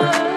love.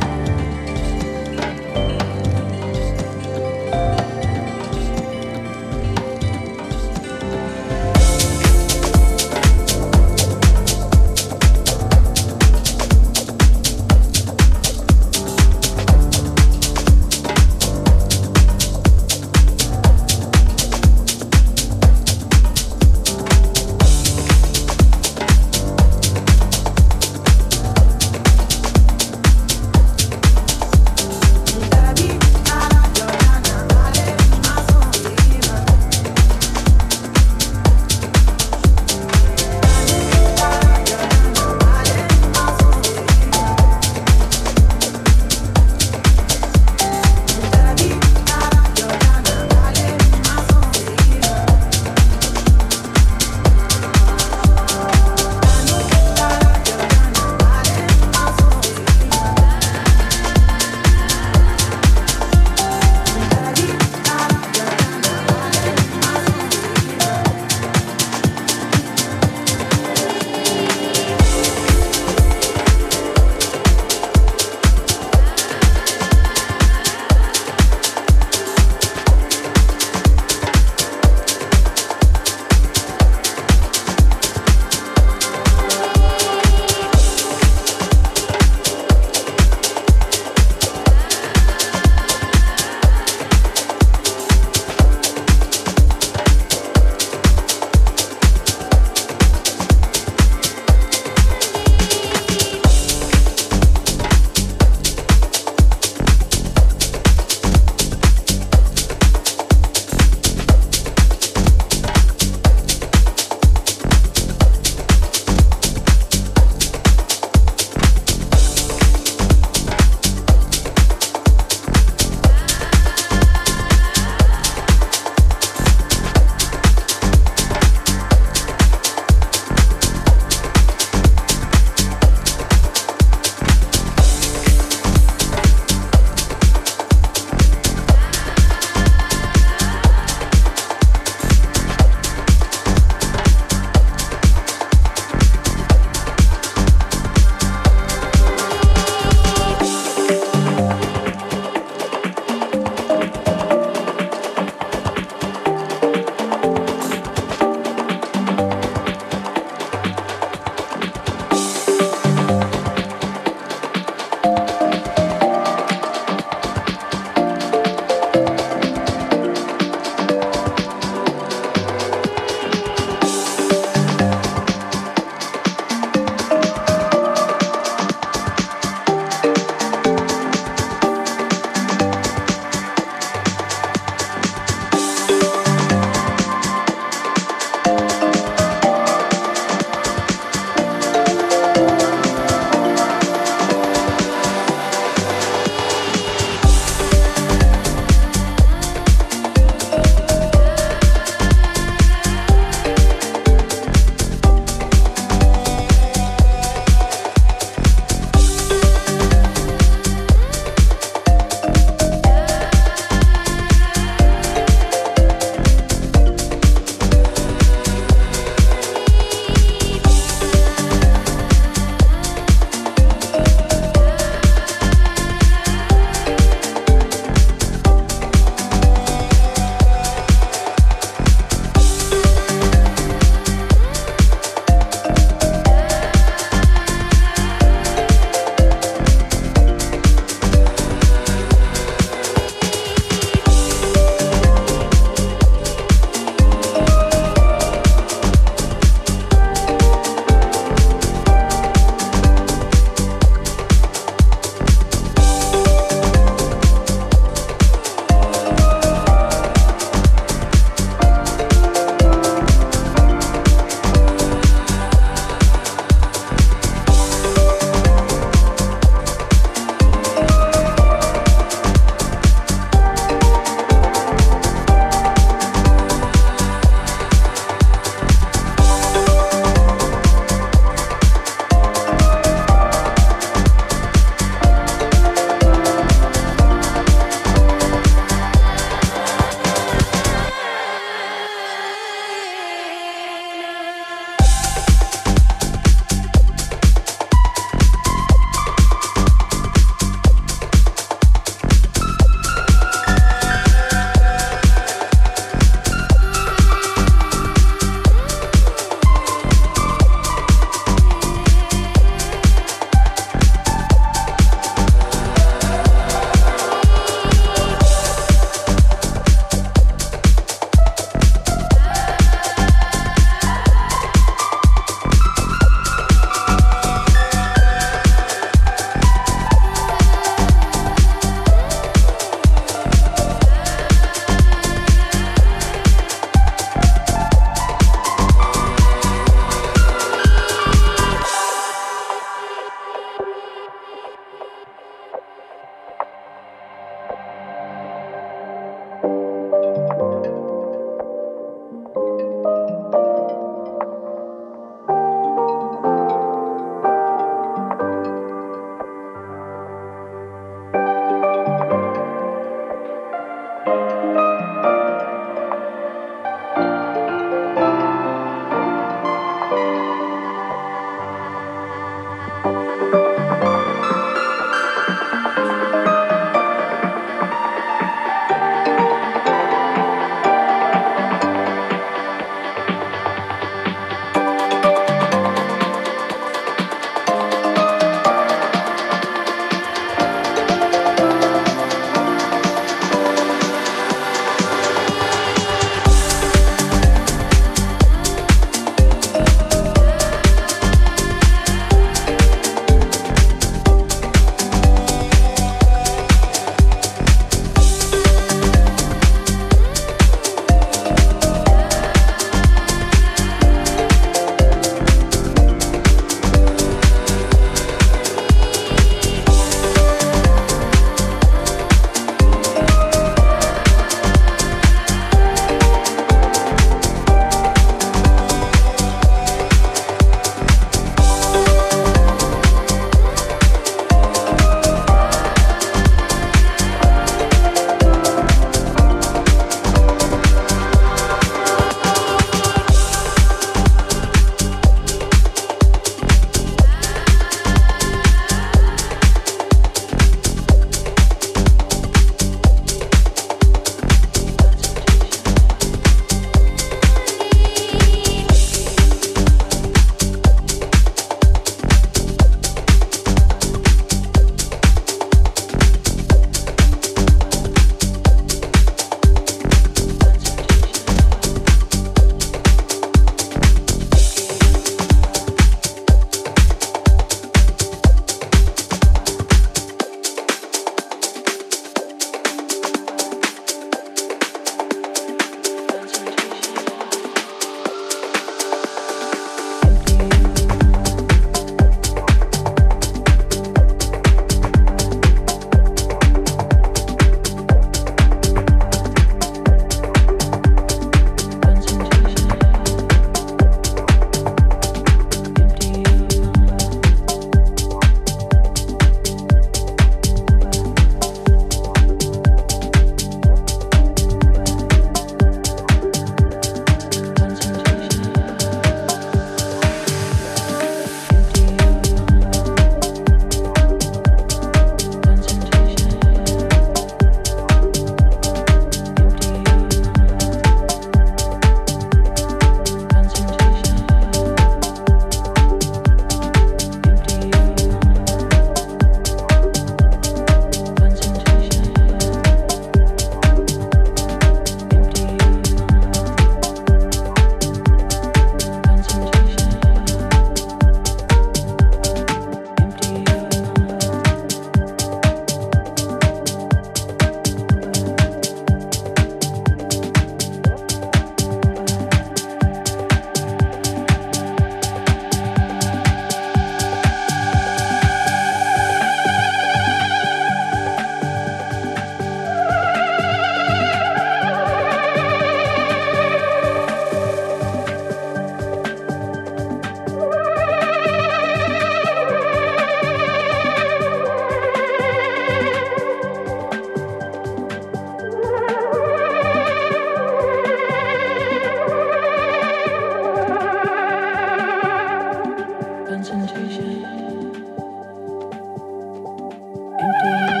Empty.